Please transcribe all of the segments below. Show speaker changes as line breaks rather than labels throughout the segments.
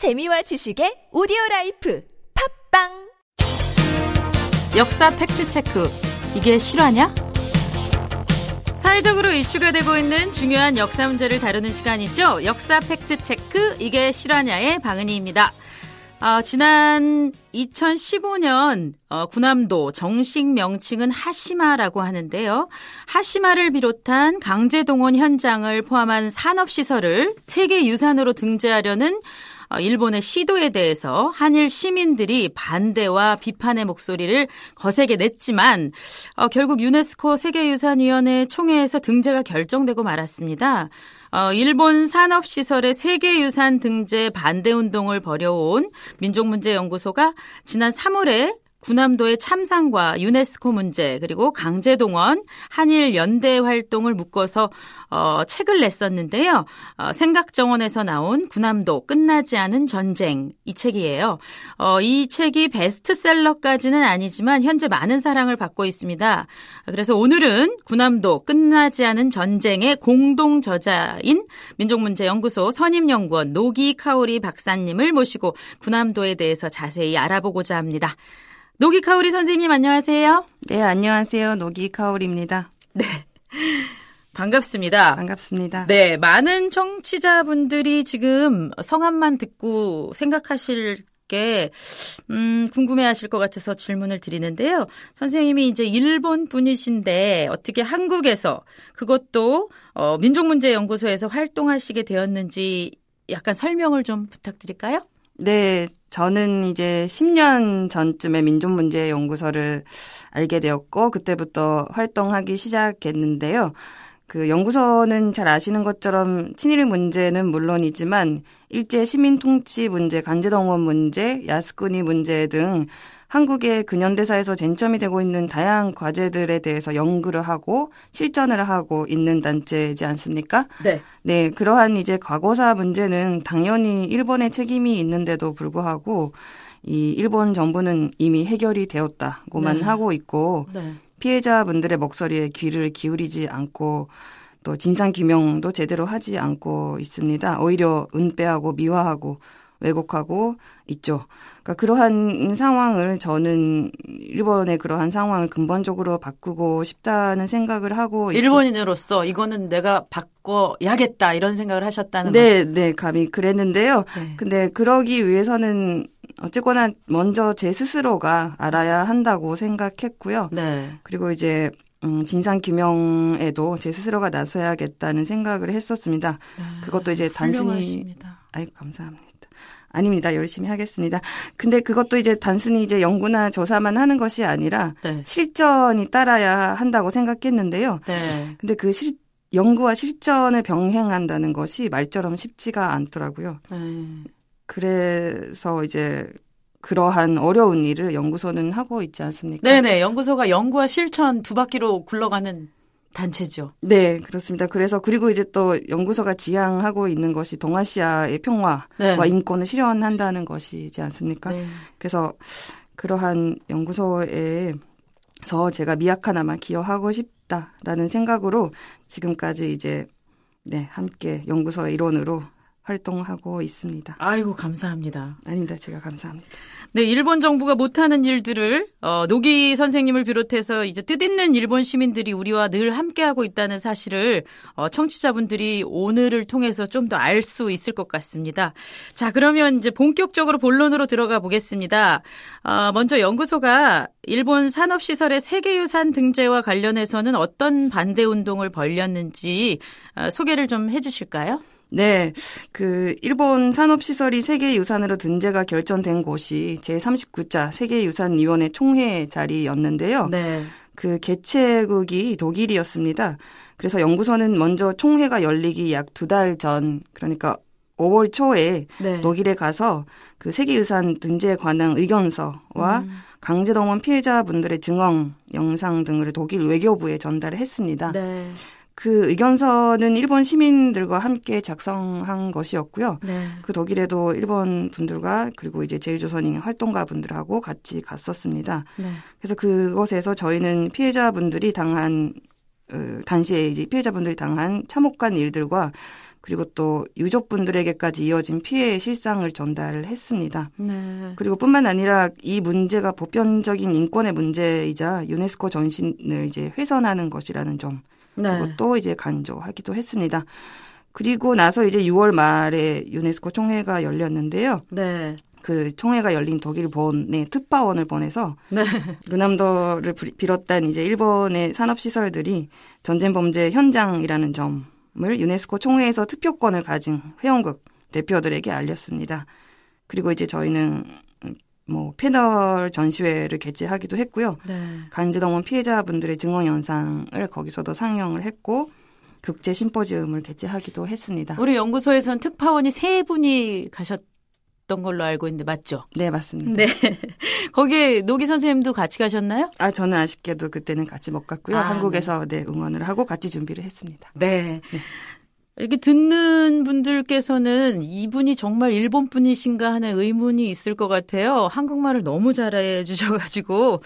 재미와 지식의 오디오 라이프 팟빵
역사 팩트 체크. 이게 실화냐? 사회적으로 이슈가 되고 있는 중요한 역사 문제를 다루는 시간이죠. 역사 팩트 체크. 이게 실화냐의 방은희입니다. 아, 지난 2015년 어, 군함도 정식 명칭은 하시마라고 하는데요. 하시마를 비롯한 강제동원 현장을 포함한 산업시설을 세계유산으로 등재하려는 어, 일본의 시도에 대해서 한일 시민들이 반대와 비판의 목소리를 거세게 냈지만 어, 결국 유네스코 세계유산위원회 총회에서 등재가 결정되고 말았습니다. 어, 일본 산업시설의 세계유산 등재 반대 운동을 벌여온 민족문제연구소가 지난 3월에 군함도의 참상과 유네스코 문제 그리고 강제 동원 한일 연대 활동을 묶어서 어, 책을 냈었는데요. 어, 생각정원에서 나온 군함도 끝나지 않은 전쟁 이 책이에요. 어, 이 책이 베스트셀러까지는 아니지만 현재 많은 사랑을 받고 있습니다. 그래서 오늘은 군함도 끝나지 않은 전쟁의 공동 저자인 민족문제연구소 선임연구원 노기 카오리 박사님을 모시고 군함도에 대해서 자세히 알아보고자 합니다. 노기 카오리 선생님 안녕하세요.
네, 안녕하세요. 노기 카오리입니다.
네. 반갑습니다.
반갑습니다.
네, 많은 청취자분들이 지금 성함만 듣고 생각하실 게, 음, 궁금해 하실 것 같아서 질문을 드리는데요. 선생님이 이제 일본 분이신데 어떻게 한국에서 그것도, 어, 민족문제연구소에서 활동하시게 되었는지 약간 설명을 좀 부탁드릴까요?
네, 저는 이제 10년 전쯤에 민족문제연구소를 알게 되었고, 그때부터 활동하기 시작했는데요. 그 연구소는 잘 아시는 것처럼 친일 문제는 물론이지만 일제 시민 통치 문제, 간제동원 문제, 야스쿠니 문제 등 한국의 근현대사에서 쟁점이 되고 있는 다양한 과제들에 대해서 연구를 하고 실전을 하고 있는 단체이지 않습니까?
네.
네, 그러한 이제 과거사 문제는 당연히 일본의 책임이 있는데도 불구하고 이 일본 정부는 이미 해결이 되었다고만
네.
하고 있고
네.
피해자분들의 목소리에 귀를 기울이지 않고 또 진상 규명도 제대로 하지 않고 있습니다. 오히려 은폐하고 미화하고 왜곡하고 있죠. 그러니까 그러한 상황을 저는 일본의 그러한 상황을 근본적으로 바꾸고 싶다는 생각을 하고
일본인으로서 이거는 내가 바꿔야겠다 이런 생각을 하셨다는
네, 네, 감히 그랬는데요.
네.
근데 그러기 위해서는 어쨌거나 먼저 제 스스로가 알아야 한다고 생각했고요.
네.
그리고 이제 음, 진상 규명에도 제 스스로가 나서야겠다는 생각을 했었습니다. 그것도 이제 단순히
네.
아이 감사합니다. 아닙니다. 열심히 하겠습니다. 근데 그것도 이제 단순히 이제 연구나 조사만 하는 것이 아니라
네.
실전이 따라야 한다고 생각했는데요.
네.
근데 그 실, 연구와 실전을 병행한다는 것이 말처럼 쉽지가 않더라고요.
네.
그래서 이제 그러한 어려운 일을 연구소는 하고 있지 않습니까?
네네. 연구소가 연구와 실천 두 바퀴로 굴러가는 단체죠.
네, 그렇습니다. 그래서 그리고 이제 또 연구소가 지향하고 있는 것이 동아시아의 평화와
네.
인권을 실현한다는 것이지 않습니까?
네.
그래서 그러한 연구소에서 제가 미약하나마 기여하고 싶다라는 생각으로 지금까지 이제 네, 함께 연구소의 일원으로 활동하고 있습니다.
아이고 감사합니다.
아닙니다. 제가 감사합니다.
네, 일본 정부가 못하는 일들을 어, 노기 선생님을 비롯해서 이제 뜻있는 일본 시민들이 우리와 늘 함께하고 있다는 사실을 어, 청취자분들이 오늘을 통해서 좀 더 알 수 있을 것 같습니다. 자, 그러면 이제 본격적으로 본론으로 들어가 보겠습니다. 어, 먼저 연구소가 일본 산업시설의 세계유산 등재와 관련해서는 어떤 반대 운동을 벌였는지 어, 소개를 좀 해주실까요?
네, 그 일본 산업시설이 세계유산으로 등재가 결정된 곳이 제39차 세계유산위원회 총회 자리였는데요.
네.
그 개최국이 독일이었습니다. 그래서 연구소는 먼저 총회가 열리기 약 두 달 전, 그러니까 5월 초에
네.
독일에 가서 그 세계유산 등재에 관한 의견서와
음.
강제동원 피해자분들의 증언 영상 등을 독일 외교부에 전달을 했습니다.
네.
그 의견서는 일본 시민들과 함께 작성한 것이었고요.
네.
그 독일에도 일본 분들과 그리고 이제 제일조선인 활동가 분들하고 같이 갔었습니다.
네.
그래서 그곳에서 저희는 피해자분들이 당한 어, 당시에 이제 피해자분들이 당한 참혹한 일들과 그리고 또 유족분들에게까지 이어진 피해의 실상을 전달을 했습니다.
네.
그리고 뿐만 아니라 이 문제가 보편적인 인권의 문제이자 유네스코 전신을 이제 훼손하는 것이라는 점
네.
그것도 이제 강조하기도 했습니다. 그리고 나서 이제 6월 말에 유네스코 총회가 열렸는데요.
네.
그 총회가 열린 독일 본의 특파원을 보내서
네.
루남도를 비- 비롯한 이제 일본의 산업 시설들이 전쟁 범죄 현장이라는 점을 유네스코 총회에서 투표권을 가진 회원국 대표들에게 알렸습니다. 그리고 이제 저희는 뭐 패널 전시회를 개최하기도 했고요.
네.
간지동원 피해자분들의 증언 영상을 거기서도 상영을 했고 국제 심포지움을 개최하기도 했습니다.
우리 연구소에선 특파원이 세 분이 가셨 던 걸로 알고 있는데 맞죠?
네, 맞습니다.
네. 거기에 노기 선생님도 같이 가셨나요?
아, 저는 아쉽게도 그때는 같이 못 갔고요.
아,
한국에서 네, 응원을 하고 같이 준비를 했습니다.
네. 이렇게 듣는 분들께서는 이분이 정말 일본 분이신가 하는 의문이 있을 것 같아요. 한국말을 너무 잘해 주셔가지고.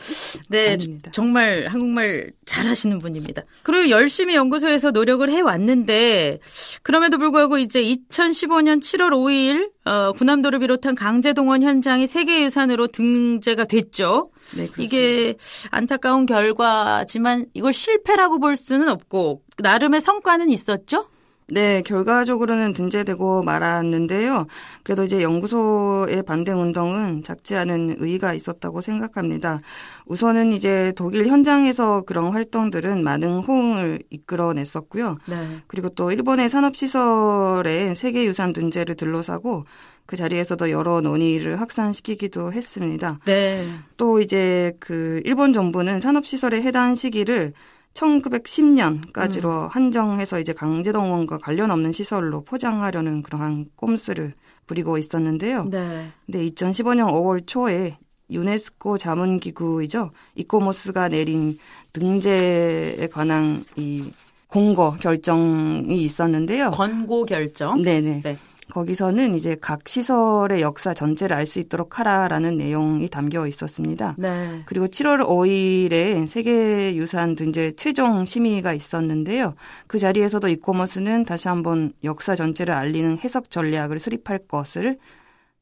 네.
아닙니다.
정말 한국말 잘하시는 분입니다. 그리고 열심히 연구소에서 노력을 해 왔는데, 그럼에도 불구하고 이제 2015년 7월 5일, 어, 군함도를 비롯한 강제동원 현장이 세계유산으로 등재가 됐죠.
네.
이게 안타까운 결과지만 이걸 실패라고 볼 수는 없고, 나름의 성과는 있었죠?
네, 결과적으로는 등재되고 말았는데요. 그래도 이제 연구소의 반대 운동은 작지 않은 의의가 있었다고 생각합니다. 우선은 이제 독일 현장에서 그런 활동들은 많은 호응을 이끌어냈었고요.
네.
그리고 또 일본의 산업시설의 세계유산 등재를 둘러싸고 그 자리에서도 여러 논의를 확산시키기도 했습니다.
네.
또 이제 그 일본 정부는 산업시설의 해당 시기를 1910년까지로 한정해서 이제 강제동원과 관련 없는 시설로 포장하려는 그러한 꼼수를 부리고 있었는데요.
네.
근데 2015년 5월 초에 유네스코 자문기구이죠. 이코모스가 내린 등재에 관한 이 공고 결정이 있었는데요.
권고 결정.
네네.
네.
거기서는 이제 각 시설의 역사 전체를 알 수 있도록 하라라는 내용이 담겨 있었습니다.
네.
그리고 7월 5일에 세계 유산 등재 최종 심의가 있었는데요. 그 자리에서도 이코머스는 다시 한번 역사 전체를 알리는 해석 전략을 수립할 것을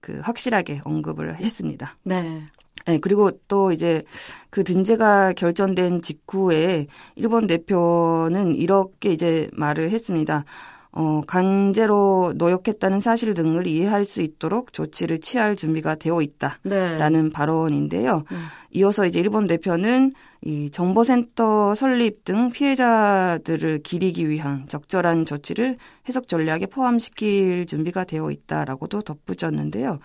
그 확실하게 언급을 했습니다.
네.
네, 그리고 또 이제 그 등재가 결정된 직후에 일본 대표는 이렇게 이제 말을 했습니다. 어, 강제로 노역했다는 사실 등을 이해할 수 있도록 조치를 취할 준비가 되어 있다.
네.
라는 발언인데요.
음.
이어서 이제 일본 대표는 이 정보센터 설립 등 피해자들을 기리기 위한 적절한 조치를 해석 전략에 포함시킬 준비가 되어 있다라고도 덧붙였는데요.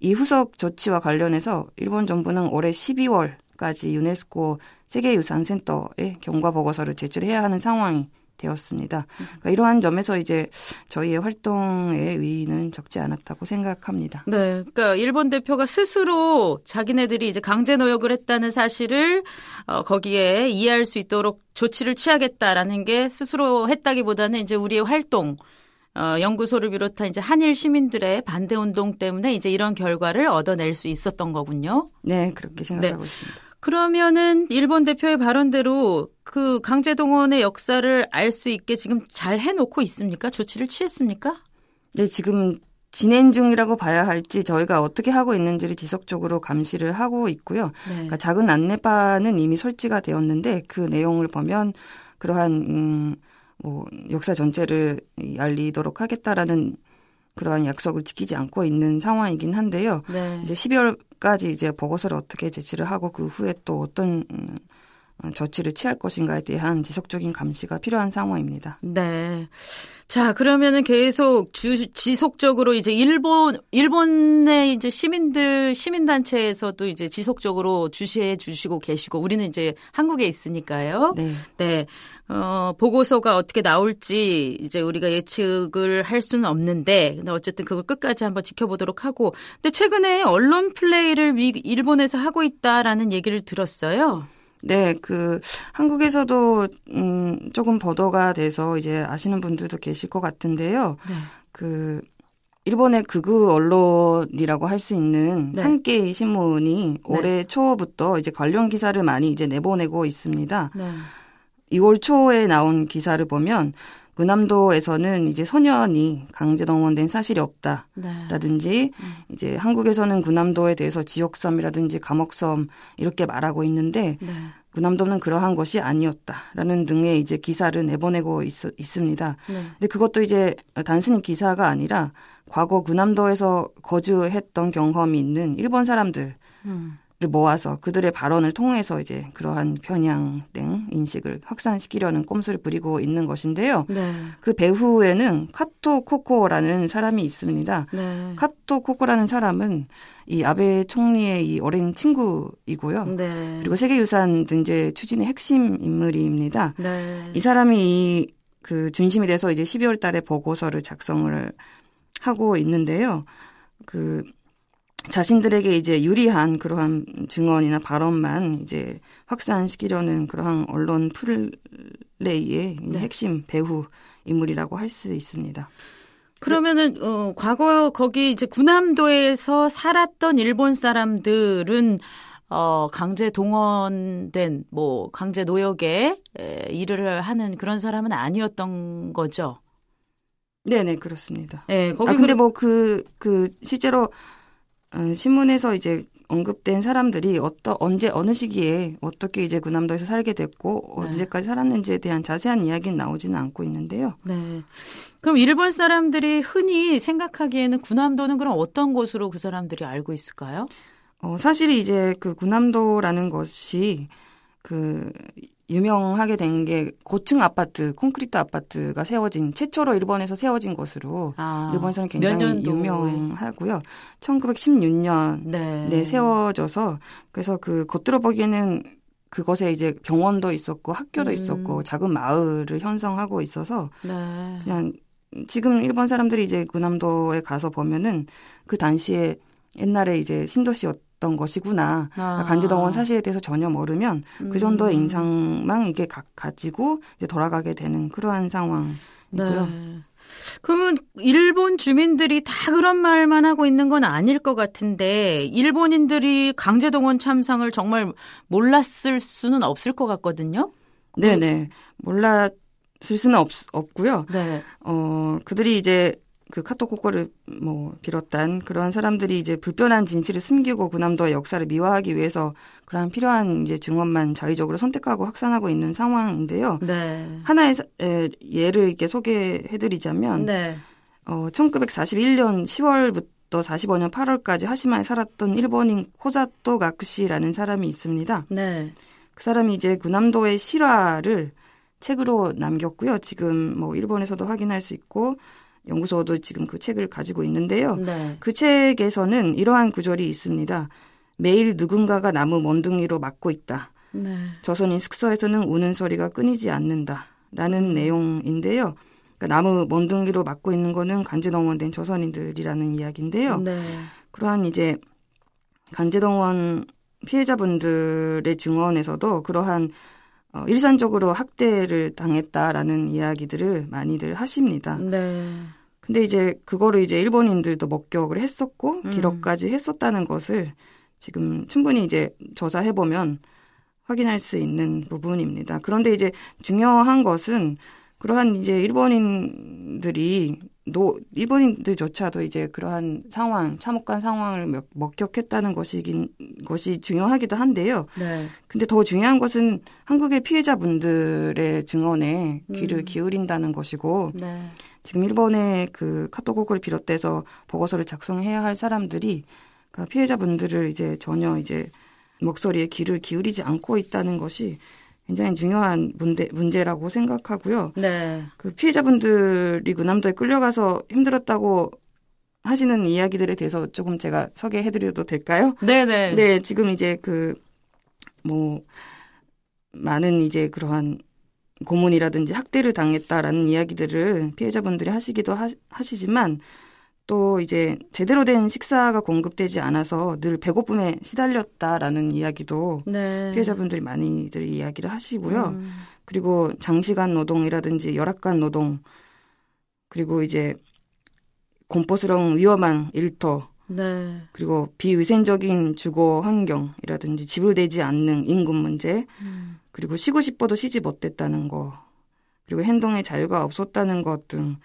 이 후속 조치와 관련해서 일본 정부는 올해 12월까지 유네스코 세계유산센터에 경과 보고서를 제출해야 하는 상황이 되었습니다. 그러니까 이러한 점에서 이제 저희의 활동의 의의는 적지 않았다고 생각합니다.
네. 그러니까 일본 대표가 스스로 자기네들이 이제 강제 노역을 했다는 사실을 어, 거기에 이해할 수 있도록 조치를 취하겠다라는 게 스스로 했다기보다는 이제 우리의 활동 어, 연구소를 비롯한 이제 한일 시민들의 반대 운동 때문에 이제 이런 결과를 얻어낼 수 있었던 거군요.
네, 그렇게 생각하고 있습니다.
그러면은 일본 대표의 발언대로 그 강제동원의 역사를 알 수 있게 지금 잘 해놓고 있습니까? 조치를 취했습니까?
네, 지금 진행 중이라고 봐야 할지 저희가 어떻게 하고 있는지를 지속적으로 감시를 하고 있고요.
네.
그러니까 작은 안내판은 이미 설치가 되었는데 그 내용을 보면 그러한 음, 뭐 역사 전체를 이 알리도록 하겠다라는 그러한 약속을 지키지 않고 있는 상황이긴 한데요.
네.
이제 12월까지 이제 보고서를 어떻게 제출을 하고 그 후에 또 어떤 음, 어, 조치를 취할 것인가에 대한 지속적인 감시가 필요한 상황입니다.
네. 자, 그러면은 계속 주, 지속적으로 이제 일본, 일본의 이제 시민들, 시민단체에서도 이제 지속적으로 주시해 주시고 계시고, 우리는 이제 한국에 있으니까요.
네.
네. 어, 보고서가 어떻게 나올지 이제 우리가 예측을 할 수는 없는데, 근데 어쨌든 그걸 끝까지 한번 지켜보도록 하고, 근데 최근에 언론 플레이를 미, 일본에서 하고 있다라는 얘기를 들었어요.
네, 그 한국에서도 음 조금 보도가 돼서 이제 아시는 분들도 계실 것 같은데요.
네.
그 일본의 극우 언론이라고 할 수 있는
네.
산케이 신문이 올해 초부터 이제 관련 기사를 많이 이제 내보내고 있습니다.
네.
2월 초에 나온 기사를 보면 군함도에서는 이제 소년이 강제 동원된 사실이
네.
없다라든지 이제 한국에서는 군함도에 대해서 지옥섬이라든지 감옥섬 이렇게 말하고 있는데
네.
군함도는 그러한 것이 아니었다라는 등의 이제 기사를 내보내고 있, 있습니다.
네.
근데 그것도 이제 단순히 기사가 아니라 과거 군함도에서 거주했던 경험이 있는 일본 사람들
음.
를 모아서 그들의 발언을 통해서 이제 그러한 편향된 인식을 확산시키려는 꼼수를 부리고 있는 것인데요.
네.
그 배후에는 카토 코코라는 사람이 있습니다.
네.
카토 코코라는 사람은 이 아베 총리의 이 어린 친구이고요.
네.
그리고 세계유산 등재 추진의 핵심 인물입니다.
네.
이 사람이 이 그 중심이 돼서 이제 12월 달에 보고서를 작성을 하고 있는데요. 그 자신들에게 이제 유리한 그러한 증언이나 발언만 이제 확산시키려는 그러한 언론 플레이의
네.
핵심 배후 인물이라고 할 수 있습니다.
그러면은 어 과거 거기 이제 군함도에서 살았던 일본 사람들은 어 강제 동원된 뭐 강제 노역에 에, 일을 하는 그런 사람은 아니었던 거죠.
네네 그렇습니다.
예, 거기
아 근데
그-
뭐그그 실제로 어, 신문에서 이제 언급된 사람들이 어떠 언제 어느 시기에 어떻게 이제 군함도에서 살게 됐고
네.
언제까지 살았는지에 대한 자세한 이야기는 나오지는 않고 있는데요.
네. 그럼 일본 사람들이 흔히 생각하기에는 군함도는 그럼 어떤 곳으로 그 사람들이 알고 있을까요?
어, 사실 이제 그 군함도라는 것이 그 유명하게 된 게 고층 아파트, 콘크리트 아파트가 세워진 최초로 일본에서 세워진 것으로
아,
일본에서는
몇
굉장히? 유명하고요. 1916년
네.
네, 세워져서 그래서 그 겉들어 보기에는 그곳에 이제 병원도 있었고 학교도
음.
있었고 작은 마을을 형성하고 있어서
네.
그냥 지금 일본 사람들이 이제 군함도에 가서 보면은 그 당시에 옛날에 이제 신도시였 던 것이구나.
아.
간지동원 사실에 대해서 전혀 모르면 그 정도의
음.
인상만 이게 가, 가지고 이제 돌아가게 되는 그러한 상황이고요.
네. 그러면 일본 주민들이 다 그런 말만 하고 있는 건 아닐 것 같은데 일본인들이 강제동원 참상을 정말 몰랐을 수는 없을 것 같거든요.
네네. 몰랐을 수는 없, 없고요.
네.
어, 그들이 이제 그 카톡 코코를 뭐 비롯한 그러한 사람들이 이제 불편한 진실을 숨기고 군함도의 역사를 미화하기 위해서 그러한 필요한 이제 증언만 자의적으로 선택하고 확산하고 있는 상황인데요.
네.
하나의 예를 이렇게 소개해드리자면
네.
어, 1941년 10월부터 45년 8월까지 하시마에 살았던 일본인 코자토 가쿠시라는 사람이 있습니다.
네.
그 사람이 이제 군함도의 실화를 책으로 남겼고요. 지금 뭐 일본에서도 확인할 수 있고 연구소도 지금 그 책을 가지고 있는데요.
네.
그 책에서는 이러한 구절이 있습니다. 매일 누군가가 나무 먼둥이로 맞고 있다.
네.
조선인 숙소에서는 우는 소리가 끊이지 않는다. 라는 내용인데요. 그러니까 나무 먼둥이로 맞고 있는 거는 간지동원된 조선인들이라는 이야기인데요.
네.
그러한 이제 간제동원 피해자분들의 증언에서도 그러한 어, 일산적으로 학대를 당했다라는 이야기들을 많이들 하십니다.
네.
근데 이제 그거를 이제 일본인들도 목격을 했었고
음.
기록까지 했었다는 것을 지금 충분히 이제 조사해 보면 확인할 수 있는 부분입니다. 그런데 이제 중요한 것은 그러한 이제 일본인들이 노 일본인들조차도 이제 그러한 상황 참혹한 상황을 목- 목격했다는 것이긴 것이 중요하기도 한데요.
네.
근데 더 중요한 것은 한국의 피해자분들의 증언에 귀를
음.
기울인다는 것이고
네.
지금 일본의 그 카톡곡을 비롯해서 보고서를 작성해야 할 사람들이 그 피해자분들을 이제 전혀 이제 목소리에 귀를 기울이지 않고 있다는 것이 굉장히 중요한 문제, 문제라고 생각하고요.
네.
그 피해자분들이 군함도에 끌려가서 힘들었다고 하시는 이야기들에 대해서 조금 제가 소개해드려도 될까요?
네. 네.
네, 지금 이제 그, 뭐, 많은 이제 그러한 고문이라든지 학대를 당했다라는 이야기들을 피해자분들이 하시기도 하, 하시지만 또 이제 제대로 된 식사가 공급되지 않아서 늘 배고픔에 시달렸다라는 이야기도
네.
피해자분들이 많이들 이야기를 하시고요.
음.
그리고 장시간 노동이라든지 열악한 노동 그리고 이제 공포스러운 위험한 일터
네.
그리고 비위생적인 주거 환경이라든지 지불되지 않는 임금 문제
음.
그리고 쉬고 싶어도 쉬지 못했다는 거 그리고 행동의 자유가 없었다는 것 등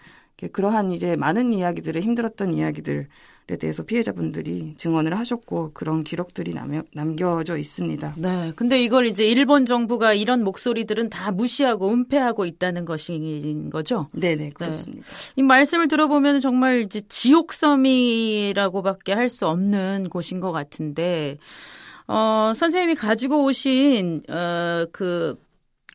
그러한 이제 많은 이야기들을 힘들었던 이야기들에 대해서 피해자분들이 증언을 하셨고 그런 기록들이 남겨, 남겨져 있습니다.
네. 근데 이걸 이제 일본 정부가 이런 목소리들은 다 무시하고 은폐하고 있다는 것인 거죠?
네네, 그렇습니다.
네. 이 말씀을 들어보면 정말 이제 지옥섬이라고밖에 할 수 없는 곳인 것 같은데, 어, 선생님이 가지고 오신, 어, 그,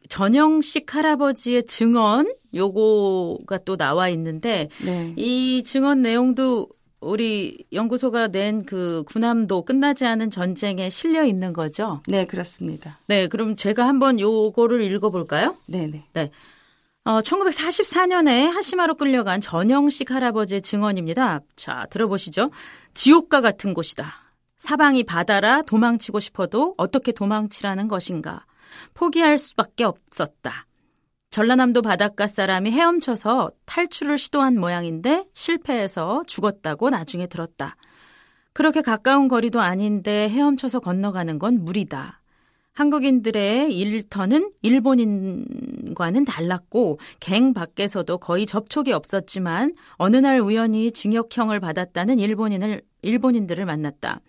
전영식 할아버지의 증언 요거가 또 나와 있는데 네. 이 증언 내용도 우리 연구소가 낸 그 군함도 끝나지 않은 전쟁에 실려 있는 거죠?
네, 그렇습니다.
네, 그럼 제가 한번 요거를 읽어볼까요?
네네. 네.
네. 어, 1944년에 하시마로 끌려간 전영식 할아버지의 증언입니다. 자, 들어보시죠. 지옥과 같은 곳이다. 사방이 바다라 도망치고 싶어도 어떻게 도망치라는 것인가. 포기할 수밖에 없었다. 전라남도 바닷가 사람이 헤엄쳐서 탈출을 시도한 모양인데 실패해서 죽었다고 나중에 들었다. 그렇게 가까운 거리도 아닌데 헤엄쳐서 건너가는 건 무리다. 한국인들의 일터는 일본인과는 달랐고 갱 밖에서도 거의 접촉이 없었지만 어느 날 우연히 징역형을 받았다는 일본인을 일본인들을 만났다.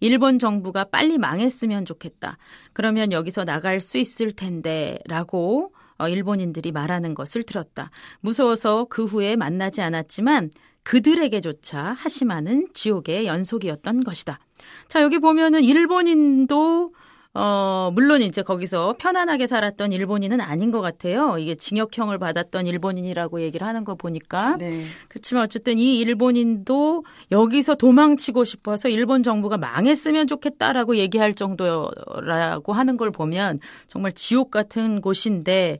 일본 정부가 빨리 망했으면 좋겠다. 그러면 여기서 나갈 수 있을 텐데 라고 어, 일본인들이 말하는 것을 들었다. 무서워서 그 후에 만나지 않았지만 그들에게조차 하시마는 지옥의 연속이었던 것이다. 자, 여기 보면은 일본인도 어, 물론 이제 거기서 편안하게 살았던 일본인은 아닌 것 같아요. 이게 징역형을 받았던 일본인이라고 얘기를 하는 거 보니까. 네. 그렇지만 어쨌든 이 일본인도 여기서 도망치고 싶어서 일본 정부가 망했으면 좋겠다라고 얘기할 정도라고 하는 걸 보면 정말 지옥 같은 곳인데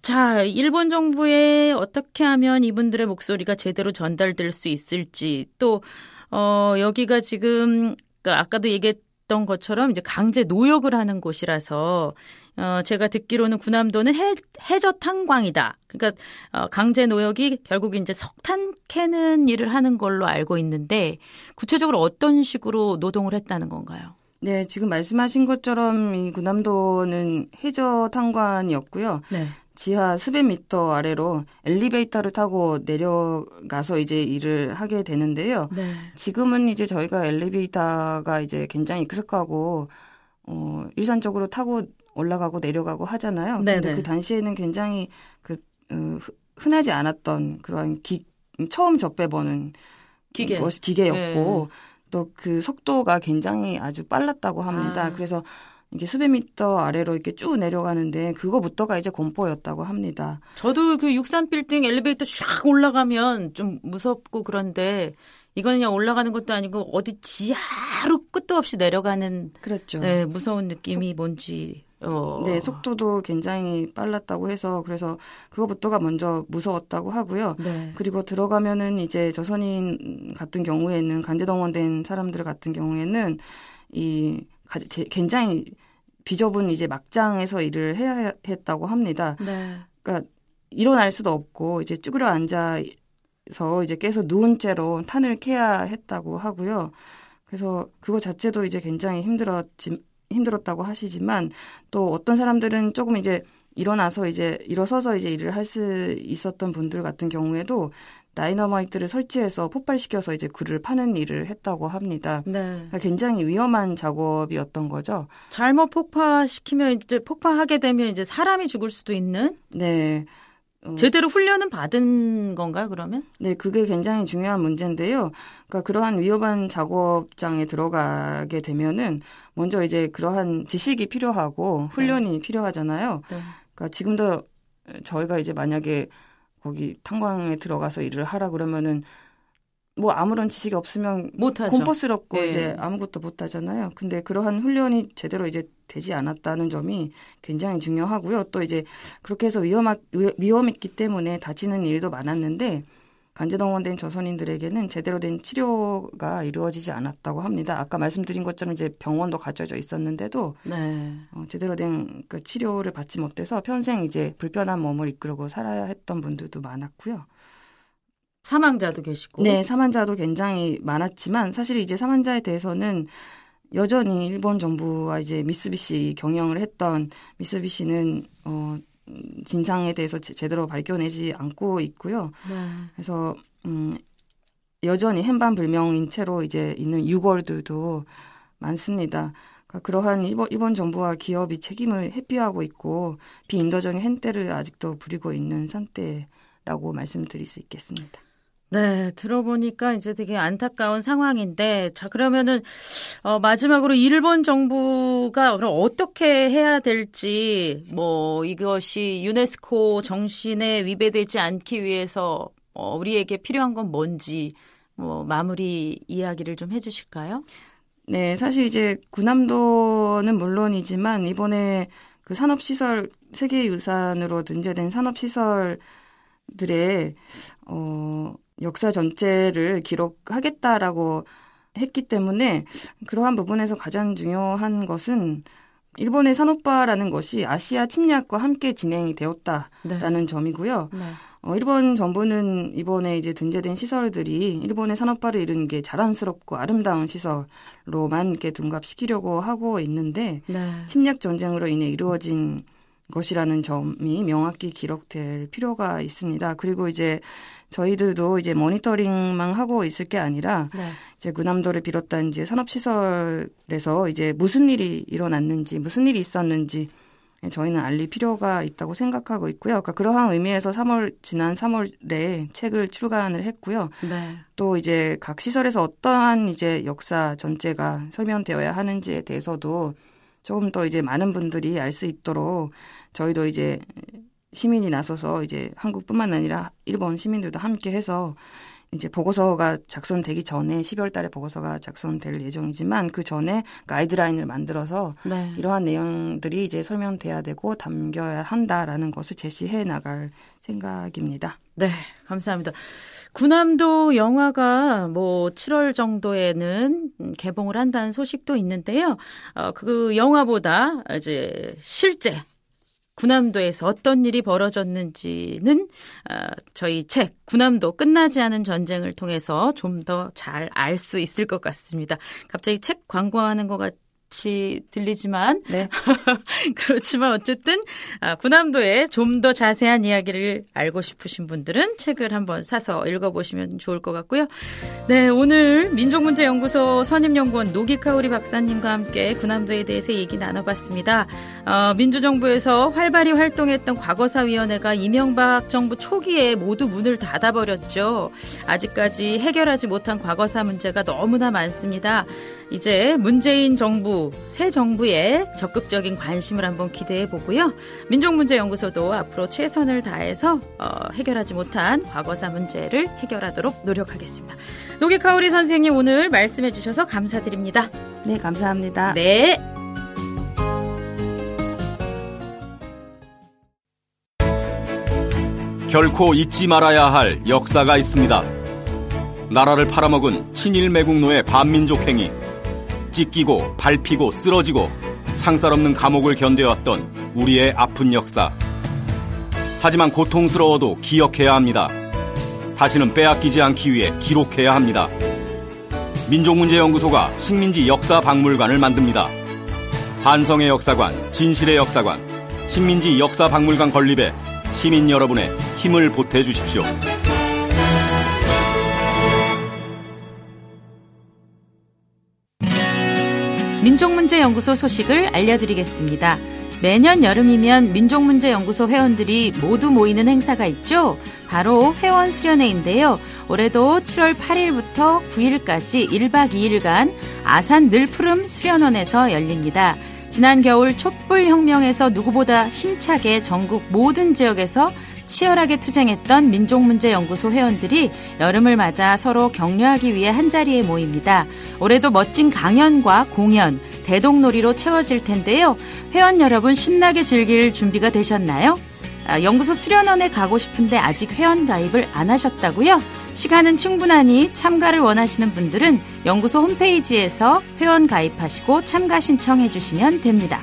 자, 일본 정부에 어떻게 하면 이분들의 목소리가 제대로 전달될 수 있을지 또 어, 여기가 지금 그 아까도 얘기했 던 것처럼 이제 강제 노역을 하는 곳이라서 어 제가 듣기로는 군함도는 해, 해저 탄광이다. 그러니까 어 강제 노역이 결국 이제 석탄 캐는 일을 하는 걸로 알고 있는데 구체적으로 어떤 식으로 노동을 했다는 건가요?
네, 지금 말씀하신 것처럼 이 군함도는 해저 탄광이었고요. 네. 지하 수백 미터 아래로 엘리베이터를 타고 내려가서 이제 일을 하게 되는데요. 네. 지금은 이제 저희가 엘리베이터가 이제 굉장히 익숙하고 어 일산적으로 타고 올라가고 내려가고 하잖아요. 네네. 근데 네. 그 당시에는 굉장히 그 어, 흔하지 않았던 그런 기 처음 접해보는 기계 것이 기계였고 네. 또그 속도가 굉장히 아주 빨랐다고 합니다. 아. 그래서 이게 수백 미터 아래로 이렇게 쭉 내려가는데 그거부터가 이제 공포였다고 합니다.
저도 그 63빌딩 엘리베이터 쫙 올라가면 좀 무섭고 그런데 이건 그냥 올라가는 것도 아니고 어디 지하로 끝도 없이 내려가는
그렇죠.
네, 무서운 느낌이 속, 뭔지 어.
네, 속도도 굉장히 빨랐다고 해서 그래서 그거부터가 먼저 무서웠다고 하고요. 네. 그리고 들어가면은 이제 조선인 같은 경우에는 간제동원된 사람들 같은 경우에는 이 굉장히 비좁은 이제 막장에서 일을 해야 했다고 합니다. 네. 그러니까 일어날 수도 없고 이제 쭈그려 앉아서 이제 계속 누운 채로 탄을 캐야 했다고 하고요. 그래서 그거 자체도 이제 굉장히 힘들었지 힘들었다고 하시지만 또 어떤 사람들은 조금 이제 일어나서 이제 일어서서 이제 일을 할 수 있었던 분들 같은 경우에도 다이너마이트를 설치해서 폭발시켜서 이제 굴을 파는 일을 했다고 합니다. 네. 그러니까 굉장히 위험한 작업이었던 거죠.
잘못 폭파시키면 이제 폭파하게 되면 이제 사람이 죽을 수도 있는?
네.
어. 제대로 훈련은 받은 건가요, 그러면?
네, 그게 굉장히 중요한 문제인데요. 그러니까 그러한 위험한 작업장에 들어가게 되면은 먼저 이제 그러한 지식이 필요하고 훈련이 네. 필요하잖아요. 네. 그러니까 지금도 저희가 이제 만약에 거기 탄광에 들어가서 일을 하라 그러면은 뭐 아무런 지식이 없으면 못하죠. 공포스럽고 네. 이제 아무것도 못 하잖아요. 근데 그러한 훈련이 제대로 이제 되지 않았다는 점이 굉장히 중요하고요. 또 이제 그렇게 해서 위험하, 위험했기 때문에 다치는 일도 많았는데 간제동원된 조선인들에게는 제대로 된 치료가 이루어지지 않았다고 합니다. 아까 말씀드린 것처럼 이제 병원도 갖춰져 있었는데도 네. 어, 제대로 된 그 치료를 받지 못해서 평생 이제 불편한 몸을 이끌고 살아야 했던 분들도 많았고요.
사망자도 계시고.
네, 사망자도 굉장히 많았지만 사실 이제 사망자에 대해서는 여전히 일본 정부와 이제 미쓰비시 경영을 했던 미쓰비시는 어 진상에 대해서 제대로 밝혀내지 않고 있고요. 네. 그래서 음 여전히 행방 불명인 채로 이제 있는 유골들도 많습니다. 그러니까 그러한 일본, 일본 정부와 기업이 책임을 회피하고 있고 비인도적인 행태를 아직도 부리고 있는 상태라고 말씀드릴 수 있겠습니다.
네, 들어보니까 이제 되게 안타까운 상황인데, 자, 그러면은, 어, 마지막으로 일본 정부가 그럼 어떻게 해야 될지, 뭐, 이것이 유네스코 정신에 위배되지 않기 위해서, 어, 우리에게 필요한 건 뭔지, 뭐, 마무리 이야기를 좀 해주실까요?
네, 사실 이제 군함도는 물론이지만, 이번에 그 산업시설, 세계유산으로 등재된 산업시설들의, 어, 역사 전체를 기록하겠다라고 했기 때문에 그러한 부분에서 가장 중요한 것은 일본의 산업화라는 것이 아시아 침략과 함께 진행이 되었다라는 네. 점이고요. 네. 어, 일본 정부는 이번에 이제 등재된 시설들이 일본의 산업화를 이룬 게 자랑스럽고 아름다운 시설로만 이렇게 둔갑시키려고 하고 있는데 네. 침략 전쟁으로 인해 이루어진 것이라는 점이 명확히 기록될 필요가 있습니다. 그리고 이제 저희들도 이제 모니터링만 하고 있을 게 아니라 네. 이제 군함도를 비롯한 이제 산업시설에서 이제 무슨 일이 일어났는지 무슨 일이 있었는지 저희는 알릴 필요가 있다고 생각하고 있고요. 그러니까 그러한 의미에서 3월 지난 3월에 책을 출간을 했고요. 네. 또 이제 각 시설에서 어떠한 이제 역사 전체가 설명되어야 하는지에 대해서도 조금 더 이제 많은 분들이 알 수 있도록 저희도 이제 시민이 나서서 이제 한국뿐만 아니라 일본 시민들도 함께 해서 이제 보고서가 작성되기 전에 12월 달에 보고서가 작성될 예정이지만 그 전에 가이드라인을 만들어서 네. 이러한 내용들이 이제 설명돼야 되고 담겨야 한다라는 것을 제시해 나갈 생각입니다.
네, 감사합니다. 군함도 영화가 뭐 7월 정도에는 개봉을 한다는 소식도 있는데요. 어, 그 영화보다 이제 실제 군함도에서 어떤 일이 벌어졌는지는 어, 저희 책 군함도 끝나지 않은 전쟁을 통해서 좀 더 잘 알 수 있을 것 같습니다. 갑자기 책 광고하는 것 같. 같이 들리지만 네. 그렇지만 어쨌든 아, 군함도에 좀더 자세한 이야기를 알고 싶으신 분들은 책을 한번 사서 읽어보시면 좋을 것 같고요. 네 오늘 민족문제연구소 선임연구원 노기카오리 박사님과 함께 군함도에 대해서 얘기 나눠봤습니다. 어, 민주정부에서 활발히 활동했던 과거사위원회가 이명박 정부 초기에 모두 문을 닫아버렸죠. 아직까지 해결하지 못한 과거사 문제가 너무나 많습니다. 이제 문재인 정부, 새 정부의 적극적인 관심을 한번 기대해 보고요. 민족문제연구소도 앞으로 최선을 다해서 어, 해결하지 못한 과거사 문제를 해결하도록 노력하겠습니다. 노기카오리 선생님 오늘 말씀해 주셔서 감사드립니다.
네, 감사합니다.
네.
결코 잊지 말아야 할 역사가 있습니다. 나라를 팔아먹은 친일 매국노의 반민족 행위. 찢기고 밟히고 쓰러지고 창살 없는 감옥을 견뎌왔던 우리의 아픈 역사. 하지만 고통스러워도 기억해야 합니다. 다시는 빼앗기지 않기 위해 기록해야 합니다. 민족문제연구소가 식민지 역사 박물관을 만듭니다. 반성의 역사관, 진실의 역사관, 식민지 역사 박물관 건립에 시민 여러분의 힘을 보태 주십시오.
민족문제연구소 소식을 알려드리겠습니다. 매년 여름이면 민족문제연구소 회원들이 모두 모이는 행사가 있죠. 바로 회원 수련회인데요. 올해도 7월 8일부터 9일까지 1박 2일간 아산 늘푸름 수련원에서 열립니다. 지난 겨울 촛불 혁명에서 누구보다 힘차게 전국 모든 지역에서 치열하게 투쟁했던 민족문제연구소 회원들이 여름을 맞아 서로 격려하기 위해 한자리에 모입니다. 올해도 멋진 강연과 공연, 대동놀이로 채워질 텐데요. 회원 여러분 신나게 즐길 준비가 되셨나요? 아, 연구소 수련원에 가고 싶은데 아직 회원 가입을 안 하셨다고요? 시간은 충분하니 참가를 원하시는 분들은 연구소 홈페이지에서 회원 가입하시고 참가 신청해 주시면 됩니다.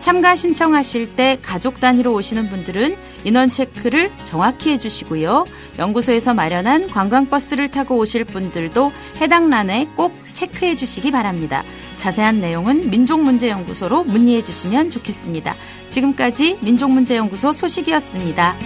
참가 신청하실 때 가족 단위로 오시는 분들은 인원 체크를 정확히 해주시고요. 연구소에서 마련한 관광버스를 타고 오실 분들도 해당 란에 꼭 체크해 주시기 바랍니다. 자세한 내용은 민족문제연구소로 문의해 주시면 좋겠습니다. 지금까지 민족문제연구소 소식이었습니다.